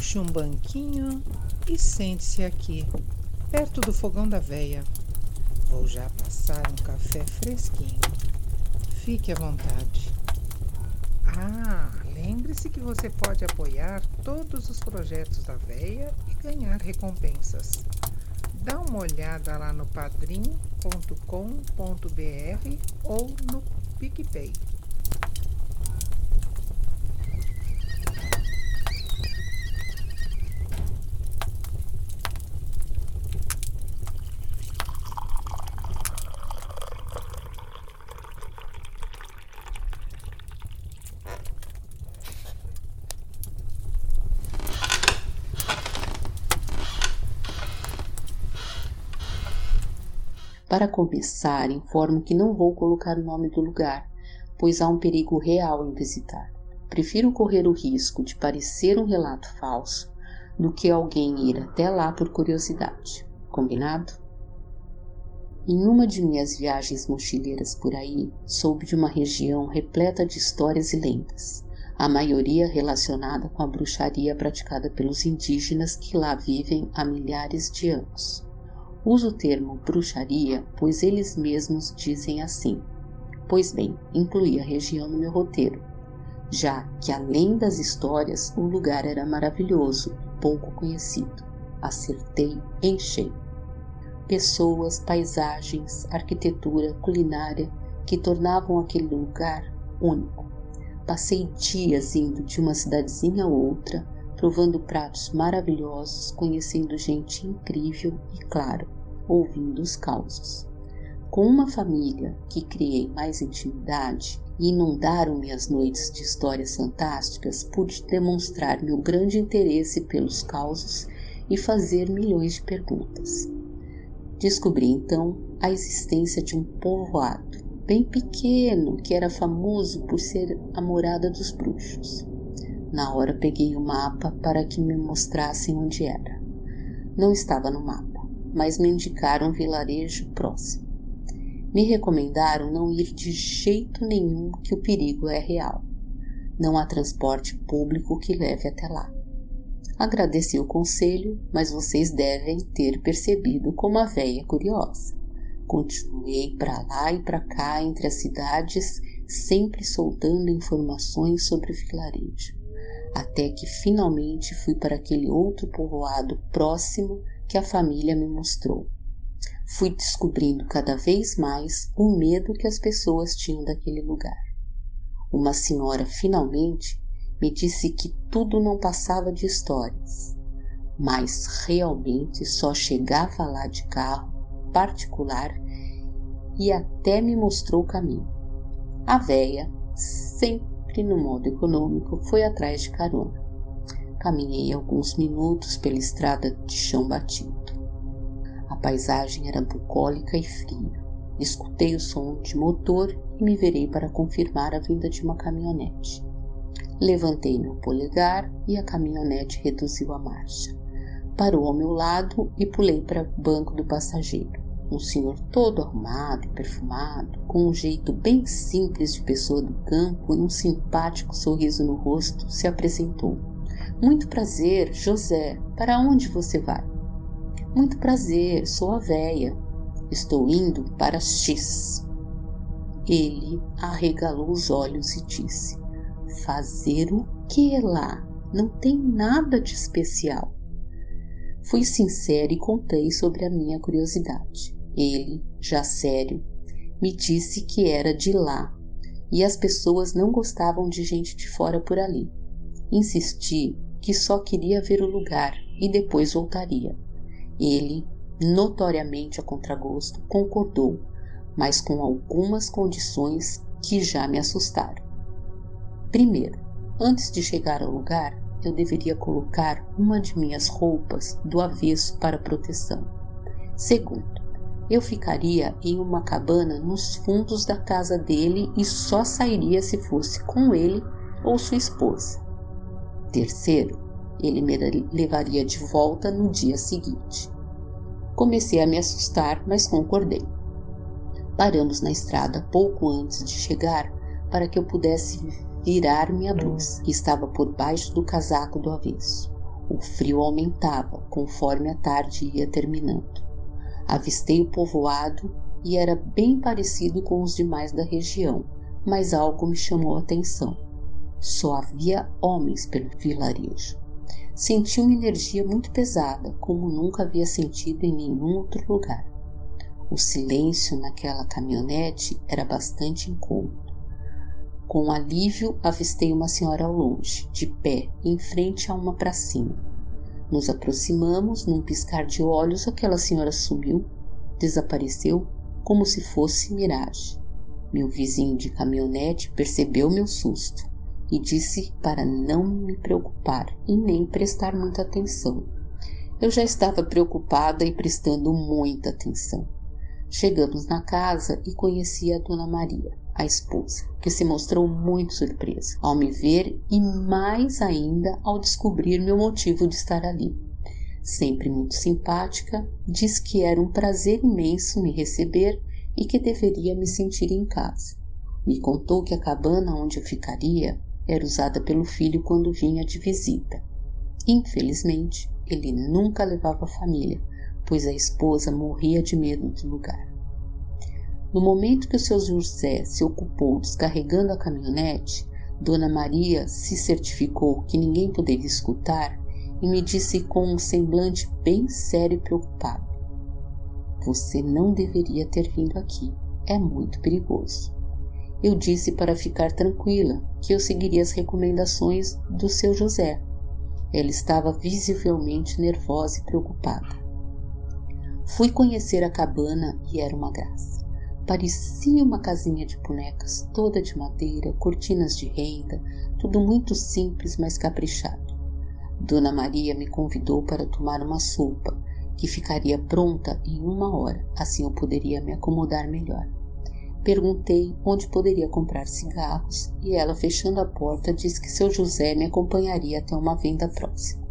Puxe um banquinho e sente-se aqui, perto do fogão da veia. Vou já passar um café fresquinho. Fique à vontade. Ah, lembre-se que você pode apoiar todos os projetos da veia e ganhar recompensas. Dá uma olhada lá no padrim.com.br ou no PicPay. Para começar, informo que não vou colocar o nome do lugar, pois há um perigo real em visitar. Prefiro correr o risco de parecer um relato falso do que alguém ir até lá por curiosidade. Combinado? Em uma de minhas viagens mochileiras por aí, soube de uma região repleta de histórias e lendas, a maioria relacionada com a bruxaria praticada pelos indígenas que lá vivem há milhares de anos. Uso o termo bruxaria, pois eles mesmos dizem assim. Pois bem, incluí a região no meu roteiro, já que além das histórias, o lugar era maravilhoso pouco conhecido. Acertei em cheio. Pessoas, paisagens, arquitetura, culinária que tornavam aquele lugar único. Passei dias indo de uma cidadezinha a outra, provando pratos maravilhosos, conhecendo gente incrível e, claro, ouvindo os causos. Com uma família que criei mais intimidade e inundaram minhas noites de histórias fantásticas, pude demonstrar meu grande interesse pelos causos e fazer milhões de perguntas. Descobri então a existência de um povoado bem pequeno que era famoso por ser a morada dos bruxos. Na hora peguei o mapa para que me mostrassem onde era. Não estava no mapa, mas me indicaram um vilarejo próximo. Me recomendaram não ir de jeito nenhum, que o perigo é real. Não há transporte público que leve até lá. Agradeci o conselho, mas vocês devem ter percebido como a véia é curiosa. Continuei para lá e para cá entre as cidades, sempre soltando informações sobre o vilarejo até que finalmente fui para aquele outro povoado próximo que a família me mostrou. Fui descobrindo cada vez mais o medo que as pessoas tinham daquele lugar. Uma senhora finalmente me disse que tudo não passava de histórias, mas realmente só chegava lá de carro particular e até me mostrou o caminho. A véia, sempre no modo econômico, foi atrás de carona. Caminhei alguns minutos pela estrada de chão batido. A paisagem era bucólica e fria. Escutei o som de motor e me virei para confirmar a vinda de uma caminhonete. Levantei meu polegar e a caminhonete reduziu a marcha. Parou ao meu lado e pulei para o banco do passageiro um senhor todo arrumado e perfumado, com um jeito bem simples de pessoa do campo e um simpático sorriso no rosto, se apresentou. Muito prazer, José. Para onde você vai? Muito prazer, sou a véia. Estou indo para X. Ele arregalou os olhos e disse: Fazer o que lá? Não tem nada de especial. Fui sincera e contei sobre a minha curiosidade. Ele, já sério, me disse que era de lá e as pessoas não gostavam de gente de fora por ali. Insisti que só queria ver o lugar e depois voltaria. Ele, notoriamente a contragosto, concordou, mas com algumas condições que já me assustaram. Primeiro, antes de chegar ao lugar, eu deveria colocar uma de minhas roupas do avesso para proteção. Segundo, eu ficaria em uma cabana nos fundos da casa dele e só sairia se fosse com ele ou sua esposa. Terceiro, ele me levaria de volta no dia seguinte. Comecei a me assustar, mas concordei. Paramos na estrada pouco antes de chegar para que eu pudesse virar minha blusa, que estava por baixo do casaco do avesso. O frio aumentava conforme a tarde ia terminando. Avistei o povoado e era bem parecido com os demais da região, mas algo me chamou a atenção. Só havia homens pelo vilarejo. Senti uma energia muito pesada, como nunca havia sentido em nenhum outro lugar. O silêncio naquela caminhonete era bastante incômodo. Com alívio, avistei uma senhora ao longe, de pé, em frente a uma pracinha. Nos aproximamos, num piscar de olhos, aquela senhora sumiu, desapareceu como se fosse miragem. Meu vizinho de caminhonete percebeu meu susto e disse para não me preocupar e nem prestar muita atenção. Eu já estava preocupada e prestando muita atenção. Chegamos na casa e conheci a Dona Maria, a esposa, que se mostrou muito surpresa ao me ver e mais ainda ao descobrir meu motivo de estar ali. Sempre muito simpática, disse que era um prazer imenso me receber e que deveria me sentir em casa. Me contou que a cabana onde eu ficaria era usada pelo filho quando vinha de visita. Infelizmente, ele nunca levava a família, pois a esposa morria de medo do lugar. No momento que o seu José se ocupou descarregando a caminhonete, Dona Maria se certificou que ninguém poderia escutar e me disse com um semblante bem sério e preocupado: Você não deveria ter vindo aqui. É muito perigoso eu disse para ficar tranquila que eu seguiria as recomendações do seu José. Ela estava visivelmente nervosa e preocupada. Fui conhecer a cabana e era uma graça. Parecia uma casinha de bonecas, toda de madeira, cortinas de renda, tudo muito simples, mas caprichado. Dona Maria me convidou para tomar uma sopa, que ficaria pronta em uma hora, assim eu poderia me acomodar melhor. Perguntei onde poderia comprar cigarros e ela, fechando a porta, disse que seu José me acompanharia até uma venda próxima.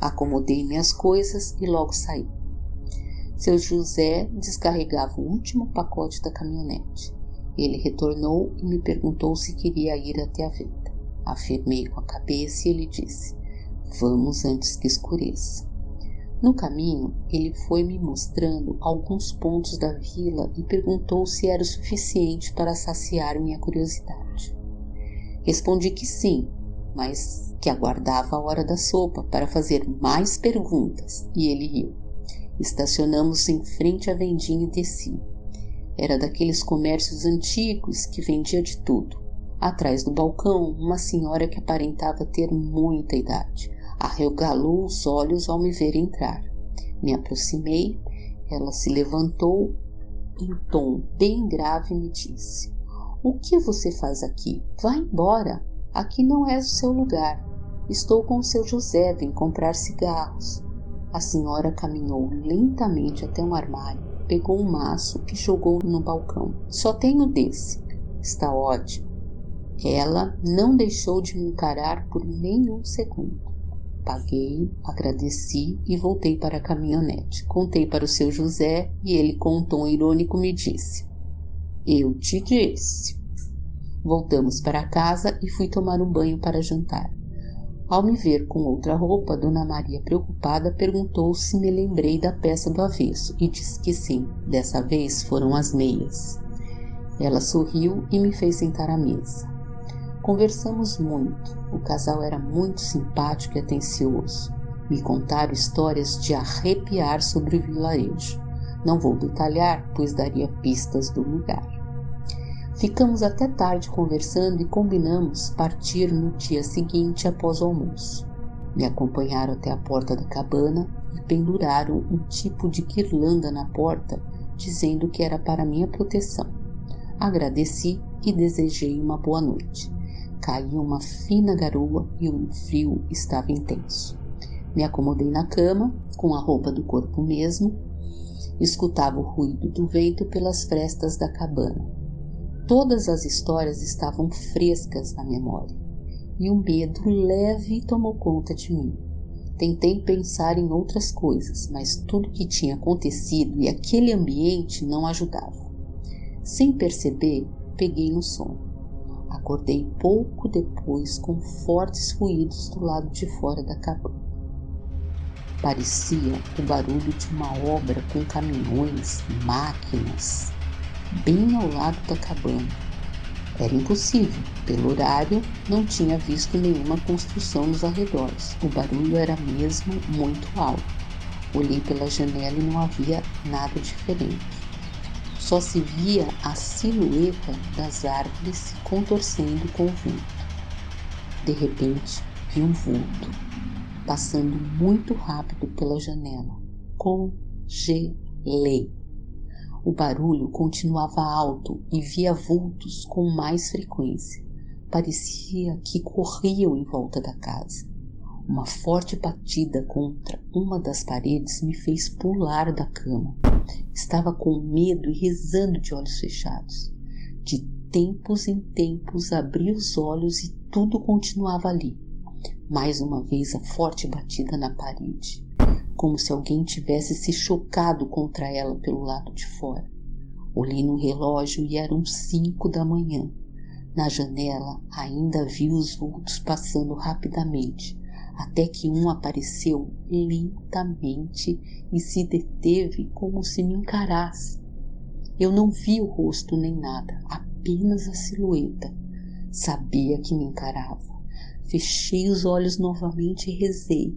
Acomodei minhas coisas e logo saí. Seu José descarregava o último pacote da caminhonete. Ele retornou e me perguntou se queria ir até a venda. Afirmei com a cabeça e ele disse: Vamos antes que escureça. No caminho, ele foi me mostrando alguns pontos da vila e perguntou se era o suficiente para saciar minha curiosidade. Respondi que sim, mas que aguardava a hora da sopa para fazer mais perguntas, e ele riu. Estacionamos em frente à vendinha e desci. Era daqueles comércios antigos que vendia de tudo. Atrás do balcão, uma senhora que aparentava ter muita idade arregalou os olhos ao me ver entrar. Me aproximei, ela se levantou em tom bem grave me disse: O que você faz aqui? Vá embora. Aqui não é o seu lugar. Estou com o seu José, vem comprar cigarros. A senhora caminhou lentamente até um armário, pegou um maço e jogou no balcão. Só tenho desse. Está ótimo. Ela não deixou de me encarar por nenhum segundo. Paguei, agradeci e voltei para a caminhonete. Contei para o seu José e ele, com um tom irônico, me disse: Eu te disse. Voltamos para casa e fui tomar um banho para jantar. Ao me ver com outra roupa, Dona Maria, preocupada, perguntou se me lembrei da peça do avesso e disse que sim, dessa vez foram as meias. Ela sorriu e me fez sentar à mesa. Conversamos muito. O casal era muito simpático e atencioso. Me contaram histórias de arrepiar sobre o vilarejo. Não vou detalhar, pois daria pistas do lugar. Ficamos até tarde conversando e combinamos partir no dia seguinte após o almoço. Me acompanharam até a porta da cabana e penduraram um tipo de guirlanda na porta, dizendo que era para minha proteção. Agradeci e desejei uma boa noite. Caía uma fina garoa e o frio estava intenso. Me acomodei na cama, com a roupa do corpo mesmo, escutava o ruído do vento pelas frestas da cabana. Todas as histórias estavam frescas na memória, e um medo leve tomou conta de mim. Tentei pensar em outras coisas, mas tudo que tinha acontecido e aquele ambiente não ajudava. Sem perceber, peguei no sono. Acordei pouco depois com fortes ruídos do lado de fora da cabana. Parecia o barulho de uma obra com caminhões, máquinas, bem ao lado da cabana. Era impossível, pelo horário, não tinha visto nenhuma construção nos arredores. O barulho era mesmo muito alto. Olhei pela janela e não havia nada diferente. Só se via a silhueta das árvores se contorcendo com o vento. De repente, vi um vulto passando muito rápido pela janela. Congelei. O barulho continuava alto e via vultos com mais frequência. Parecia que corriam em volta da casa. Uma forte batida contra uma das paredes me fez pular da cama. Estava com medo e rezando de olhos fechados. De tempos em tempos abri os olhos e tudo continuava ali mais uma vez a forte batida na parede, como se alguém tivesse se chocado contra ela pelo lado de fora. Olhei no relógio e eram cinco da manhã. Na janela ainda vi os vultos passando rapidamente, até que um apareceu lentamente e se deteve como se me encarasse. Eu não vi o rosto nem nada, apenas a silhueta. Sabia que me encarava. Fechei os olhos novamente e rezei.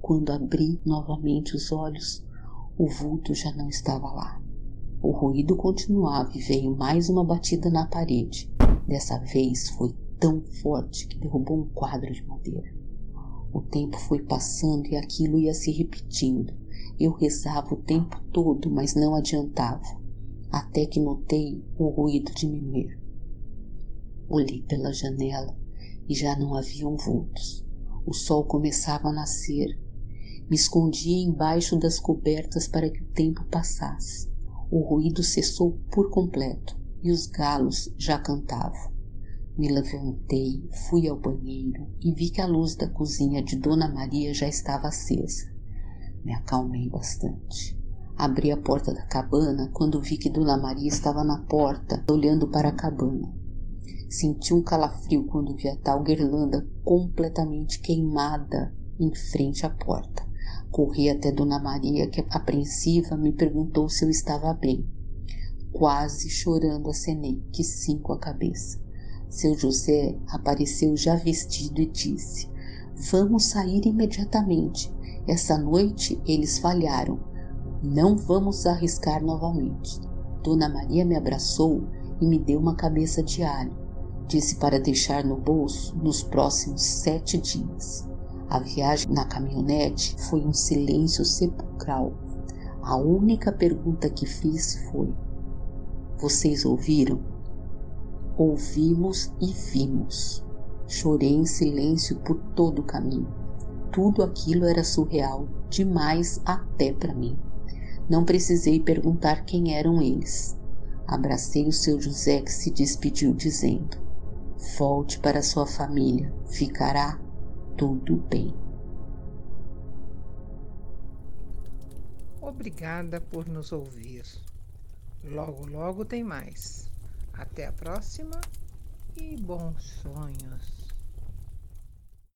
Quando abri novamente os olhos, o vulto já não estava lá. O ruído continuava e veio mais uma batida na parede. Dessa vez foi tão forte que derrubou um quadro de madeira. O tempo foi passando e aquilo ia se repetindo. Eu rezava o tempo todo, mas não adiantava, até que notei o ruído diminuir. Olhei pela janela e já não haviam vultos. O sol começava a nascer. Me escondia embaixo das cobertas para que o tempo passasse. O ruído cessou por completo e os galos já cantavam. Me levantei, fui ao banheiro e vi que a luz da cozinha de Dona Maria já estava acesa. Me acalmei bastante. Abri a porta da cabana quando vi que Dona Maria estava na porta, olhando para a cabana. Senti um calafrio quando vi a tal guirlanda completamente queimada em frente à porta. Corri até Dona Maria, que apreensiva me perguntou se eu estava bem. Quase chorando acenei que sim com a cabeça. Seu José apareceu já vestido e disse: Vamos sair imediatamente. Essa noite eles falharam. Não vamos arriscar novamente. Dona Maria me abraçou e me deu uma cabeça de alho disse para deixar no bolso nos próximos sete dias. A viagem na caminhonete foi um silêncio sepulcral. A única pergunta que fiz foi: Vocês ouviram? Ouvimos e vimos. Chorei em silêncio por todo o caminho. Tudo aquilo era surreal demais até para mim. Não precisei perguntar quem eram eles. Abracei o seu José que se despediu dizendo: Volte para sua família, ficará tudo bem. Obrigada por nos ouvir. Logo, logo tem mais. Até a próxima e bons sonhos.